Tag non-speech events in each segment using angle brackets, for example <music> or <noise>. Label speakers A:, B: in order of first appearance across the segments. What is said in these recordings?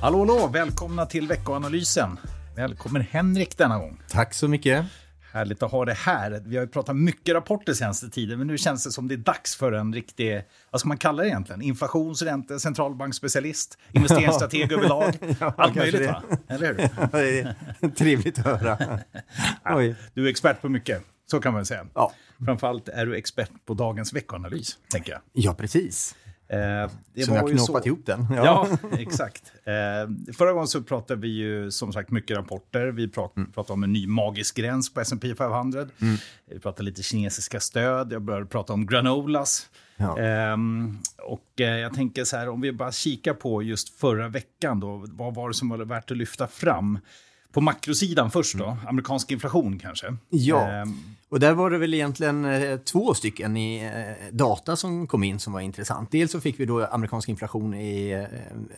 A: Hallå, hallå! Välkomna till veckoanalysen. Välkommen Henrik denna gång.
B: Tack så mycket.
A: Härligt att ha det här. Vi har ju pratat mycket rapporter senaste tiden, men nu känns det som det är dags för en riktig, vad ska man kalla det egentligen? Inflations-, ränte-, centralbanksspecialist, <laughs> investeringsstrateg överlag. <laughs> ja, Allt möjligt, det. va? Eller hur? <laughs>
B: det trevligt att höra.
A: Ja, du är expert på mycket, så kan man säga.
B: Ja.
A: Framförallt är du expert på dagens veckoanalys, tänker jag.
B: Ja, precis.
A: Eh,
B: det så var jag har knåpat ihop den.
A: Ja, ja <laughs> exakt. Eh, förra gången så pratade vi ju som sagt mycket rapporter. Vi prat, mm. pratade om en ny magisk gräns på S&P 500. Mm. Vi pratade lite kinesiska stöd. Jag började prata om granolas. Ja. Eh, och eh, jag tänker så här, om vi bara kikar på just förra veckan då. Vad var det som var värt att lyfta fram? På makrosidan först då, mm. amerikansk inflation kanske?
B: Ja, ehm och där var det väl egentligen eh, två stycken i eh, data som kom in som var intressant. Dels så fick vi då amerikansk inflation i, eh,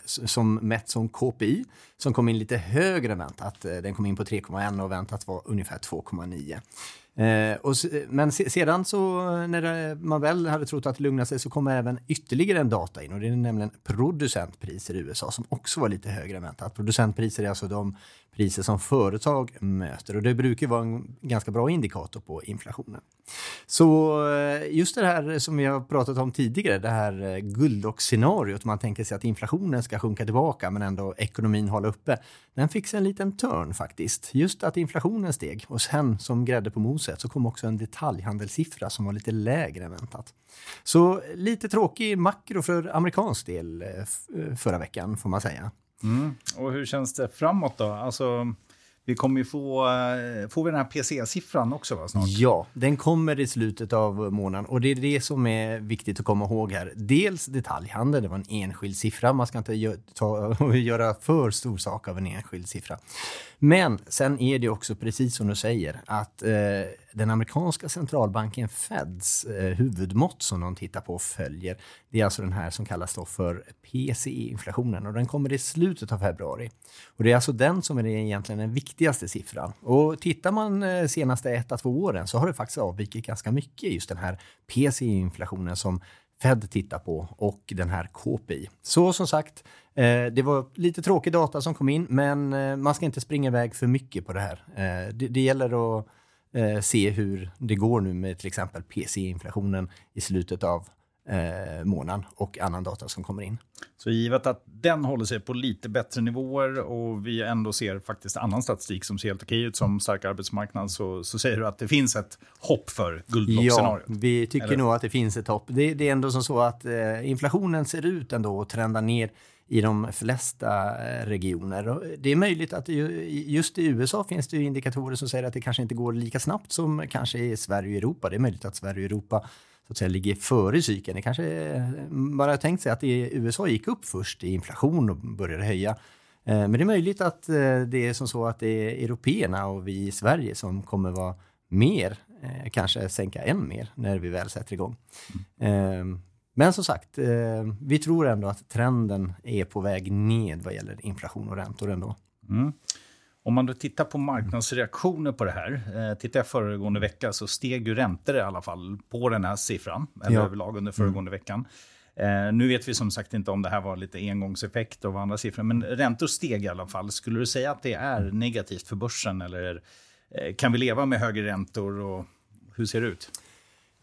B: som mätt som KPI som kom in lite högre än väntat. Den kom in på 3,1 och väntat var ungefär 2,9. Eh, och, men sedan så när man väl hade trott att det lugnade sig så kom även ytterligare en data in och det är nämligen producentpriser i USA som också var lite högre än väntat. Producentpriser är alltså de priser som företag möter och det brukar vara en ganska bra indikator på inflationen. Så eh, just det här som vi har pratat om tidigare, det här eh, guldlock-scenariot, man tänker sig att inflationen ska sjunka tillbaka men ändå ekonomin hålla uppe, den fick sig en liten törn faktiskt. Just att inflationen steg och sen som grädde på moset så kom också en detaljhandelssiffra som var lite lägre än väntat. Så lite tråkig makro för amerikansk del eh, eh, förra veckan får man säga.
A: Mm. Och hur känns det framåt då? Alltså, vi kommer ju få, eh, får vi den här PCE-siffran också va, snart?
B: Ja, den kommer i slutet av månaden och det är det som är viktigt att komma ihåg här. Dels detaljhandel, det var en enskild siffra, man ska inte gö ta, <laughs> göra för stor sak av en enskild siffra. Men sen är det också precis som du säger att eh, den amerikanska centralbanken Feds eh, huvudmått som de tittar på och följer, det är alltså den här som kallas då för PCE-inflationen och den kommer i slutet av februari. Och det är alltså den som är egentligen den viktigaste siffran. Och tittar man eh, senaste ett, två åren så har det faktiskt avvikit ganska mycket just den här PCE-inflationen som Fed tittar på och den här KPI. Så som sagt, eh, det var lite tråkig data som kom in, men man ska inte springa iväg för mycket på det här. Det, det gäller att se hur det går nu med till exempel PC-inflationen i slutet av eh, månaden och annan data som kommer in.
A: Så givet att den håller sig på lite bättre nivåer och vi ändå ser faktiskt annan statistik som ser helt okej ut som stark arbetsmarknad så, så säger du att det finns ett hopp för guldlockscenariot?
B: Ja, vi tycker Eller? nog att det finns ett hopp. Det, det är ändå som så att eh, inflationen ser ut ändå att trenda ner i de flesta eh, regioner. Det är möjligt att just i USA finns det indikatorer som säger att det kanske inte går lika snabbt som kanske i Sverige och Europa. Det är möjligt att Sverige och Europa så att säga, ligger före cykeln. Det kanske man har tänkt sig att USA gick upp först i inflation och började höja. Eh, men det är möjligt att eh, det är som så att det är européerna och vi i Sverige som kommer vara mer, eh, kanske sänka än mer när vi väl sätter igång. Mm. Men som sagt, vi tror ändå att trenden är på väg ned vad gäller inflation och räntor ändå. Mm.
A: Om man då tittar på marknadsreaktioner på det här, eh, tittar jag föregående vecka så steg ju räntor i alla fall på den här siffran, eller ja. överlag under föregående mm. veckan. Eh, nu vet vi som sagt inte om det här var lite engångseffekt av andra siffror, men räntor steg i alla fall. Skulle du säga att det är negativt för börsen eller eh, kan vi leva med högre räntor och hur ser det ut?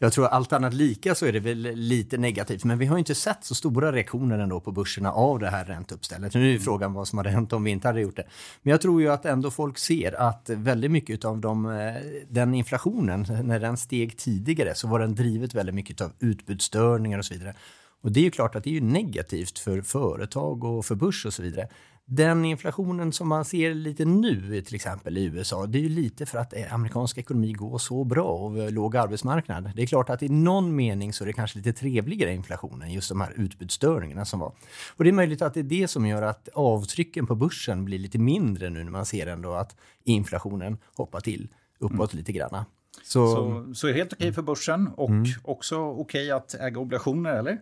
B: Jag tror allt annat lika så är det väl lite negativt, men vi har inte sett så stora reaktioner ändå på börserna av det här ränteuppstället. Nu är mm. frågan vad som hade hänt om vi inte hade gjort det. Men jag tror ju att ändå folk ser att väldigt mycket av de, eh, den inflationen, när den steg tidigare så var den drivet väldigt mycket av utbudsstörningar och så vidare. Och det är ju klart att det är negativt för företag och för börs och så vidare. Den inflationen som man ser lite nu, till exempel i USA, det är ju lite för att eh, amerikansk ekonomi går så bra och låg arbetsmarknad. Det är klart att i någon mening så är det kanske lite trevligare inflationen, just de här utbudsstörningarna som var. Och det är möjligt att det är det som gör att avtrycken på börsen blir lite mindre nu när man ser ändå att inflationen hoppar till uppåt mm. lite granna.
A: Så, så, så är det helt okej för börsen och mm. också okej att äga obligationer, eller?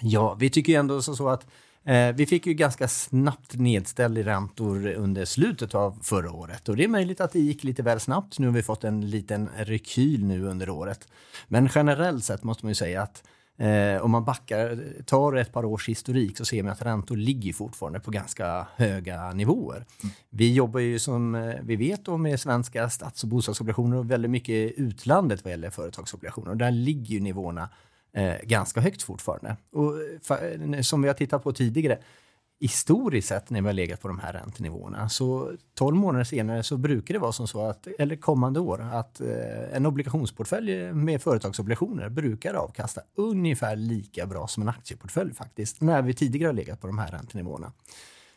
B: Ja, vi tycker ju ändå så att vi fick ju ganska snabbt nedställ i räntor under slutet av förra året och det är möjligt att det gick lite väl snabbt. Nu har vi fått en liten rekyl nu under året. Men generellt sett måste man ju säga att Eh, om man backar, tar ett par års historik så ser man att räntor ligger fortfarande på ganska höga nivåer. Mm. Vi jobbar ju som eh, vi vet då med svenska stats och bostadsobligationer och väldigt mycket utlandet vad gäller företagsobligationer. Och där ligger ju nivåerna eh, ganska högt fortfarande. Och för, som vi har tittat på tidigare, historiskt sett när vi har legat på de här räntenivåerna. Så 12 månader senare så brukar det vara som så att, eller kommande år, att eh, en obligationsportfölj med företagsobligationer brukar avkasta ungefär lika bra som en aktieportfölj faktiskt, när vi tidigare har legat på de här räntenivåerna.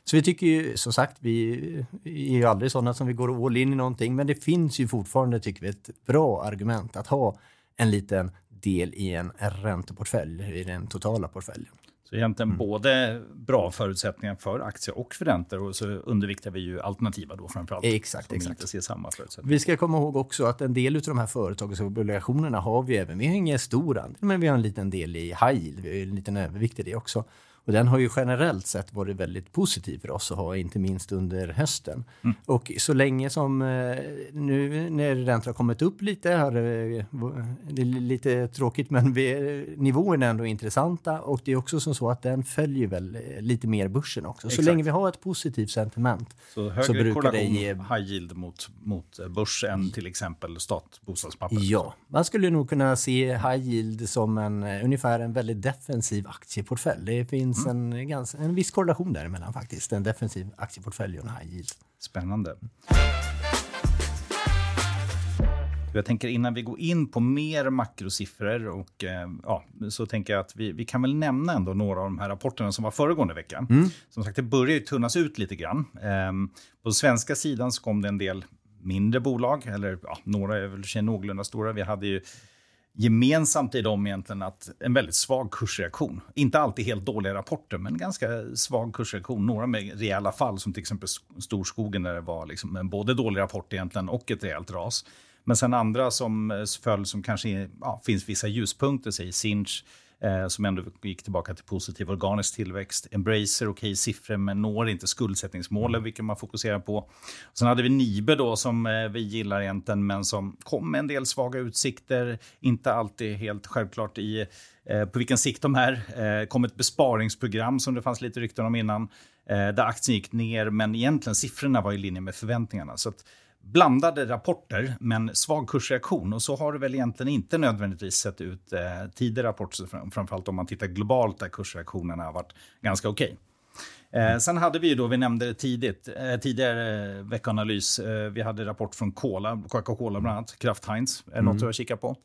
B: Så vi tycker ju, som sagt, vi är ju aldrig sådana som vi går all in i någonting, men det finns ju fortfarande, tycker vi, ett bra argument att ha en liten del i en ränteportfölj, i den totala portföljen.
A: Så egentligen mm. både bra förutsättningar för aktier och för räntor och så undviktar vi ju alternativa då framförallt.
B: Exakt,
A: som
B: exakt.
A: inte ser samma förutsättningar.
B: Vi ska komma ihåg också att en del av de här företagsobligationerna har vi även. Vi har ingen stor andel, men vi har en liten del i high yield. Vi har en liten övervikt i det också. Och den har ju generellt sett varit väldigt positiv för oss att ha, inte minst under hösten. Mm. Och så länge som eh, nu när räntorna har kommit upp lite, har det, det är lite tråkigt men vi, nivåerna är ändå intressanta och det är också som så att den följer väl eh, lite mer börsen också. Exakt. Så länge vi har ett positivt sentiment
A: så, högre så brukar det ge... high yield mot, mot börs än till exempel statbostadspapper?
B: Ja, man skulle nog kunna se high yield som en, ungefär en väldigt defensiv aktieportfölj. Det finns finns mm. en, ganska, en viss korrelation däremellan faktiskt. En defensiv aktieportfölj och en high yield.
A: Spännande. Jag tänker innan vi går in på mer makrosiffror och eh, ja, så tänker jag att vi, vi kan väl nämna ändå några av de här rapporterna som var föregående vecka. Mm. Som sagt, det börjar ju tunnas ut lite grann. Eh, på svenska sidan så kom det en del mindre bolag, eller ja, några är väl någorlunda stora. Vi hade ju gemensamt i dem egentligen att en väldigt svag kursreaktion. Inte alltid helt dåliga rapporter, men ganska svag kursreaktion. Några med rejäla fall, som till exempel Storskogen där det var liksom en både dålig rapport egentligen och ett rejält ras. Men sen andra som eh, föll som kanske ja, finns vissa ljuspunkter, säg Sinch, eh, som ändå gick tillbaka till positiv organisk tillväxt. Embracer, okej okay, siffror, men når inte skuldsättningsmålen, vilket man fokuserar på. Sen hade vi Nibe då, som eh, vi gillar egentligen, men som kom med en del svaga utsikter. Inte alltid helt självklart i eh, på vilken sikt de är. Eh, kom ett besparingsprogram som det fanns lite rykten om innan, eh, där aktien gick ner, men egentligen siffrorna var i linje med förväntningarna. Så att, blandade rapporter, men svag kursreaktion. Och så har det väl egentligen inte nödvändigtvis sett ut eh, tidigare rapporter, framförallt om man tittar globalt där kursreaktionerna har varit ganska okej. Okay. Eh, sen hade vi ju då, vi nämnde det tidigt, eh, tidigare veckanalys, eh, vi hade rapport från Cola, Coca-Cola bland annat, Kraft Heinz. Är det mm. något du har kikat på?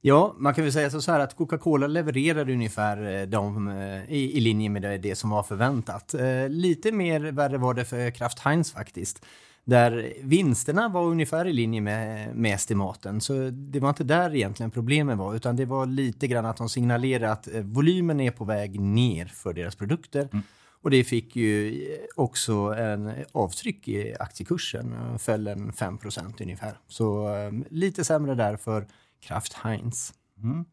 B: Ja, man kan väl säga så här att Coca-Cola levererade ungefär eh, de, i, i linje med det, det som var förväntat. Lite mer värre var det för Kraft Heinz faktiskt. Där vinsterna var ungefär i linje med, med estimaten. Så det var inte där egentligen problemet var, utan det var lite grann att de signalerade att eh, volymen är på väg ner för deras produkter. Mm. Och det fick ju också en avtryck i aktiekursen, föll en 5% ungefär. Så eh, lite sämre där för Kraft Heinz. Mm.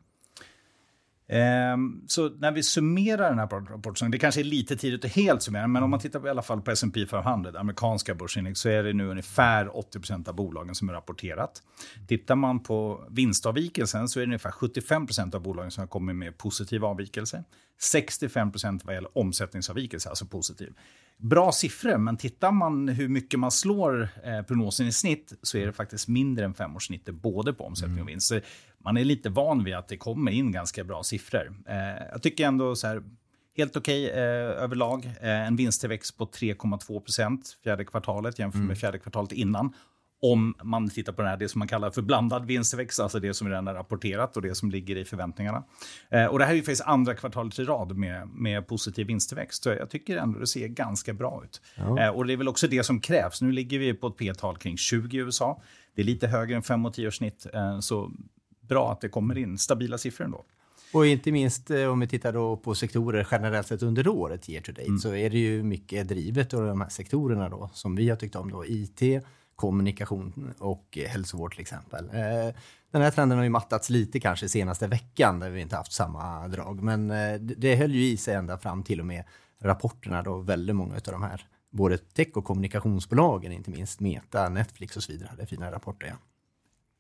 A: Ehm, så när vi summerar den här rapporten, det kanske är lite tidigt att helt summera, men om man tittar på, i alla fall på S&P 500, amerikanska börsindex, så är det nu ungefär 80% av bolagen som är rapporterat. Tittar man på vinstavvikelsen så är det ungefär 75% av bolagen som har kommit med positiv avvikelse. 65 vad gäller omsättningsavvikelse, alltså positiv. Bra siffror, men tittar man hur mycket man slår eh, prognosen i snitt så är det faktiskt mindre än femårssnittet både på omsättning och mm. vinst. Så man är lite van vid att det kommer in ganska bra siffror. Eh, jag tycker ändå så här, helt okej okay, eh, överlag. Eh, en vinsttillväxt på 3,2 procent fjärde kvartalet jämfört med mm. fjärde kvartalet innan om man tittar på det, här, det som man kallar för blandad vinsttillväxt, alltså det som redan är rapporterat och det som ligger i förväntningarna. Eh, och det här är ju faktiskt andra kvartalet i rad med, med positiv vinsttillväxt. Så jag tycker ändå det ser ganska bra ut. Ja. Eh, och det är väl också det som krävs. Nu ligger vi på ett P-tal kring 20 i USA. Det är lite högre än 5 och 10 snitt. Eh, så bra att det kommer in stabila siffror ändå.
B: Och inte minst eh, om vi tittar då på sektorer generellt sett under året, year to date, mm. så är det ju mycket drivet av de här sektorerna då som vi har tyckt om då, IT, kommunikation och hälsovård till exempel. Eh, den här trenden har ju mattats lite kanske senaste veckan där vi inte haft samma drag, men eh, det höll ju i sig ända fram till och med rapporterna då väldigt många av de här både tech och kommunikationsbolagen, inte minst Meta, Netflix och så vidare, hade fina rapporter. Ja.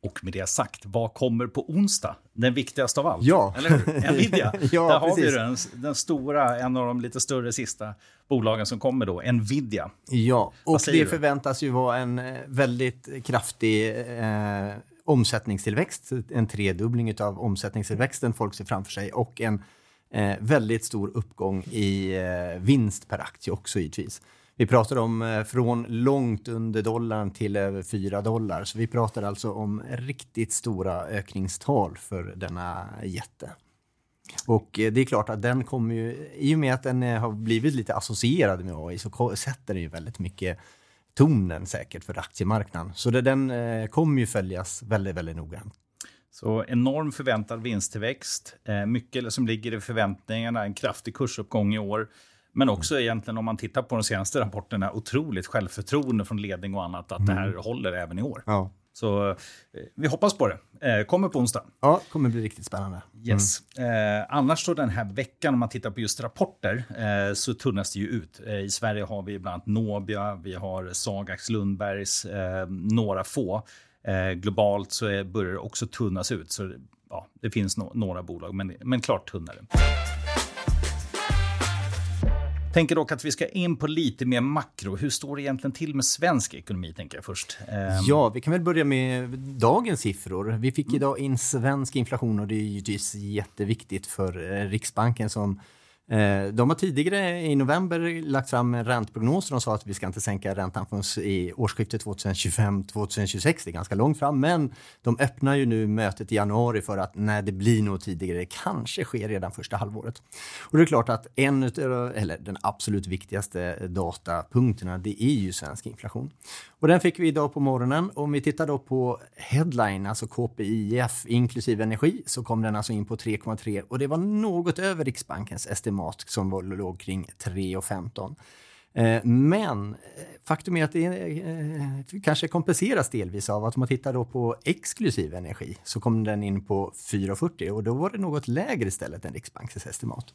A: Och med det sagt, vad kommer på onsdag? Den viktigaste av allt.
B: Ja.
A: Eller hur? <laughs> Nvidia.
B: ja,
A: Där har
B: precis.
A: vi den, den stora, en av de lite större sista bolagen som kommer då, Nvidia.
B: Ja, och det
A: du?
B: förväntas ju vara en eh, väldigt kraftig eh, omsättningstillväxt. En tredubbling av omsättningstillväxten folk ser framför sig och en eh, väldigt stor uppgång i eh, vinst per aktie också givetvis. Vi pratar om eh, från långt under dollarn till över 4 dollar. Så vi pratar alltså om riktigt stora ökningstal för denna jätte. Och eh, det är klart att den kommer ju, i och med att den eh, har blivit lite associerad med AI så sätter den ju väldigt mycket tonen säkert för aktiemarknaden. Så det, den kommer ju följas väldigt, väldigt noggrant.
A: Så enorm förväntad vinsttillväxt, mycket som ligger i förväntningarna, en kraftig kursuppgång i år. Men också egentligen om man tittar på de senaste rapporterna, otroligt självförtroende från ledning och annat att det här håller även i år.
B: Ja.
A: Så eh, vi hoppas på det. Eh, kommer på onsdag.
B: Ja, kommer bli riktigt spännande.
A: Yes. Eh, annars så den här veckan, om man tittar på just rapporter, eh, så tunnas det ju ut. Eh, I Sverige har vi bland annat Nobia, vi har Sagax Lundbergs, eh, några få. Globalt så är, börjar det också tunnas ut. Så ja, det finns no några bolag, men, men klart tunnare. Tänker dock att vi ska in på lite mer makro. Hur står det egentligen till med svensk ekonomi, tänker jag först. Eh,
B: Ja, vi kan väl börja med dagens siffror. Vi fick idag in svensk inflation och det är givetvis jätteviktigt för eh, Riksbanken som Eh, de har tidigare i november lagt fram en ränteprognos och de sa att vi ska inte sänka räntan förrän i årsskiftet 2025-2026. Det är ganska långt fram, men de öppnar ju nu mötet i januari för att när det blir nog tidigare, det kanske sker redan första halvåret. Och det är klart att en utav, eller den absolut viktigaste datapunkterna, det är ju svensk inflation. Och den fick vi idag på morgonen. Om vi tittar då på headline, alltså KPIF inklusive energi, så kom den alltså in på 3,3 och det var något över Riksbankens estimat som var, låg kring 3,15. Eh, Men eh, faktum är att det eh, eh, kanske kompenseras delvis av att om man tittar då på exklusiv energi så kom den in på 4,40 och då var det något lägre istället än Riksbankens estimat.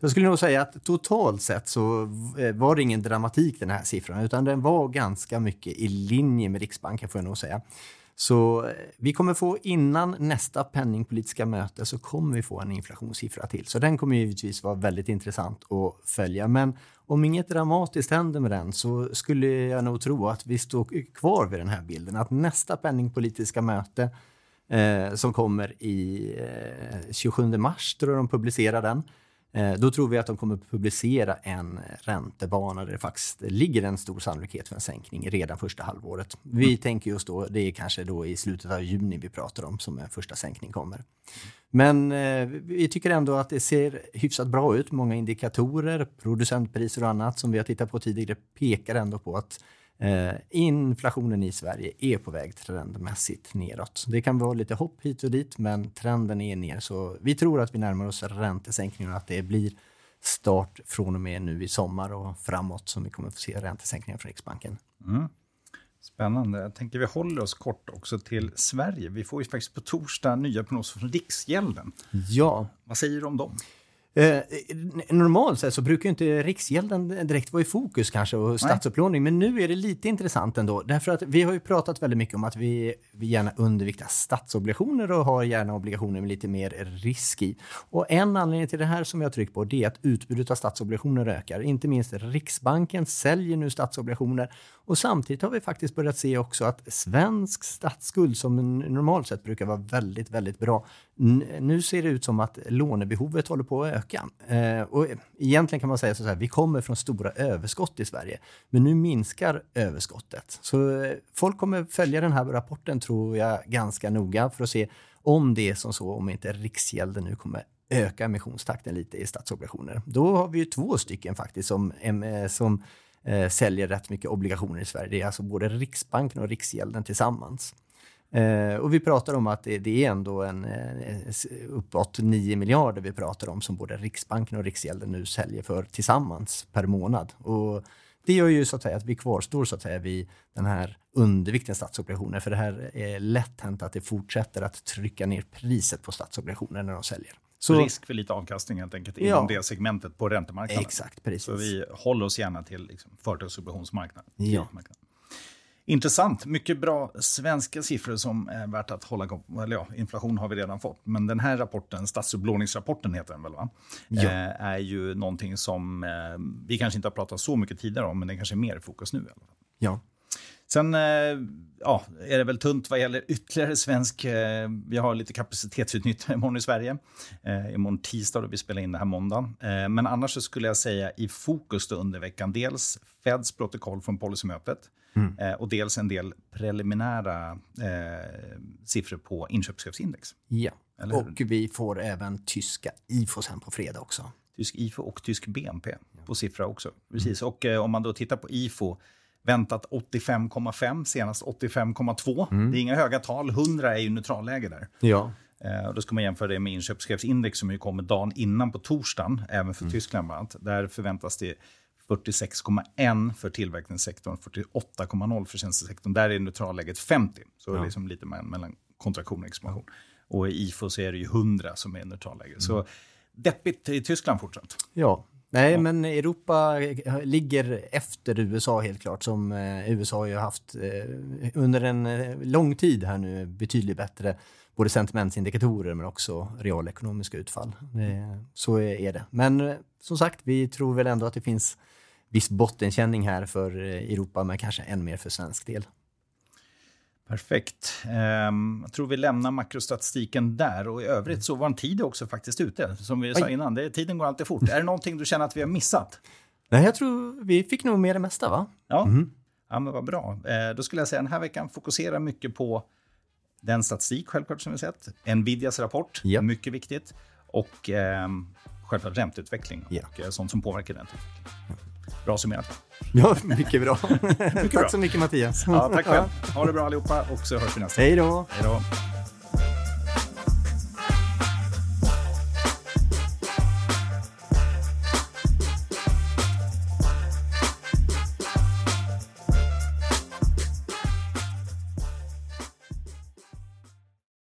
B: Jag skulle nog säga att totalt sett så eh, var det ingen dramatik den här siffran utan den var ganska mycket i linje med Riksbanken får jag nog säga. Så eh, vi kommer få innan nästa penningpolitiska möte så kommer vi få en inflationssiffra till. Så den kommer givetvis vara väldigt intressant att följa. Men om inget dramatiskt händer med den så skulle jag nog tro att vi står kvar vid den här bilden. Att nästa penningpolitiska möte eh, som kommer i eh, 27 mars, tror jag de publicerar den. Eh, Då tror vi att de kommer publicera en räntebana där det faktiskt ligger en stor sannolikhet för en sänkning redan första halvåret. Vi tänker just då, det är kanske då i slutet av juni vi pratar om som en första sänkning kommer. Men eh, vi tycker ändå att det ser hyfsat bra ut. Många indikatorer, producentpriser och annat som vi har tittat på tidigare pekar ändå på att eh, inflationen i Sverige är på väg trendmässigt neråt. Det kan vara lite hopp hit och dit, men trenden är ner. Så vi tror att vi närmar oss räntesänkningar och att det blir start från och med nu i sommar och framåt som vi kommer att få se räntesänkningar från Riksbanken.
A: Spännande. Jag tänker vi håller oss kort också till Sverige. Vi får ju faktiskt på torsdag nya prognoser från Riksgälden.
B: Ja,
A: Vad säger du om dem?
B: Eh, normalt sett så brukar ju inte Riksgälden direkt vara i fokus kanske och statsupplåning, men nu är det lite intressant ändå. Därför att vi har ju pratat väldigt mycket om att vi, vi gärna underviktar statsobligationer och har gärna obligationer med lite mer risk i. Och en anledning till det här som jag har tryckt på det är att utbudet av statsobligationer ökar. Inte minst Riksbanken säljer nu statsobligationer och samtidigt har vi faktiskt börjat se också att svensk statsskuld som normalt sett brukar vara väldigt, väldigt bra. Nu ser det ut som att lånebehovet håller på att öka. Eh, och egentligen kan man säga så här, vi kommer från stora överskott i Sverige, men nu minskar överskottet. Så eh, folk kommer följa den här rapporten tror jag ganska noga för att se om det är som så, om inte Riksgälden nu kommer öka emissionstakten lite i statsobligationer. Då har vi ju två stycken faktiskt som, eh, som eh, säljer rätt mycket obligationer i Sverige. Det är alltså både Riksbanken och Riksgälden tillsammans. Eh, och vi pratar om att det, det är ändå en, eh, uppåt 9 miljarder vi pratar om som både Riksbanken och Riksgälden nu säljer för tillsammans per månad. Och det gör ju så att säga att vi kvarstår så att säga vid den här undervikten statsobligationer för det här är lätt hänt att det fortsätter att trycka ner priset på statsobligationer när de säljer.
A: Så risk för lite avkastning helt enkelt inom
B: Ja.
A: det segmentet på räntemarknaden.
B: Exakt, precis.
A: Så vi håller oss gärna till liksom, företagsobligationsmarknaden.
B: Ja.
A: Intressant. Mycket bra svenska siffror som är värt att hålla Eller ja, inflation har vi redan fått. Men den här rapporten, statsupplåningsrapporten heter den väl? va?
B: Ja.
A: Eh, är ju någonting som eh, vi kanske inte har pratat så mycket tidigare om, men det kanske är mer i fokus nu. I alla fall.
B: Ja.
A: Sen eh, ja, är det väl tunt vad gäller ytterligare svensk... Eh, vi har lite kapacitetsutnyttjande imorgon i Sverige. Eh, imorgon tisdag då vi spelar in det här måndagen. Eh, men annars skulle jag säga i fokus under veckan dels Feds protokoll från policymötet
B: Mm.
A: eh, och dels en del preliminära eh, siffror på inköpschefsindex.
B: ja.
A: Eller hur?
B: Och vi får även tyska IFO sen på fredag också.
A: Tysk IFO och tysk BNP på siffra också. Precis. Och eh, om man då tittar på IFO, väntat 85,5, senast 85,2. Det är inga höga tal, 100 är ju neutralläge där.
B: Ja.
A: Eh, då ska man jämföra det med inköpschefsindex som ju kommer dagen innan på torsdagen, även för Tyskland. Bland annat. Där förväntas det 46,1 för tillverkningssektorn, 48,0 för tjänstesektorn. Där är neutralläget 50, så det är liksom lite mellan, kontraktion och expansion. Och i IFO så är det ju 100 som är neutralläge. Så deppigt i Tyskland fortsatt.
B: Ja. Nej, men Europa ligger efter USA helt klart. Som eh, USA har ju haft eh, under en eh, lång tid här nu betydligt bättre både sentimentsindikatorer men också realekonomiska utfall. Eh, så är det. Men eh, som sagt, vi tror väl ändå att det finns viss bottenkänning här för eh, Europa, men kanske än mer för svensk del.
A: Perfekt. Ehm, jag tror vi lämnar makrostatistiken där. Och I övrigt så var en tid också faktiskt ute. Som vi sa
B: Oj.
A: innan, det, tiden går alltid fort. är det någonting du känner att vi har missat?
B: Nej, jag tror vi fick nog med det mesta, va?
A: Ja, ja men vad bra. Eh, då skulle jag säga den här veckan fokuserar mycket på den statistik självklart som vi sett. Nvidias rapport,
B: Ja.
A: mycket viktigt. Och ehm, självklart ränteutveckling och eh, sånt som påverkar ränteutvecklingen. Bra summerat.
B: Ja, mycket bra.
A: bra.
B: Tack så mycket Mattias.
A: Ja, tack själv. Ha det bra allihopa och så hörs vi nästa.
B: Hej då.
A: Hej då.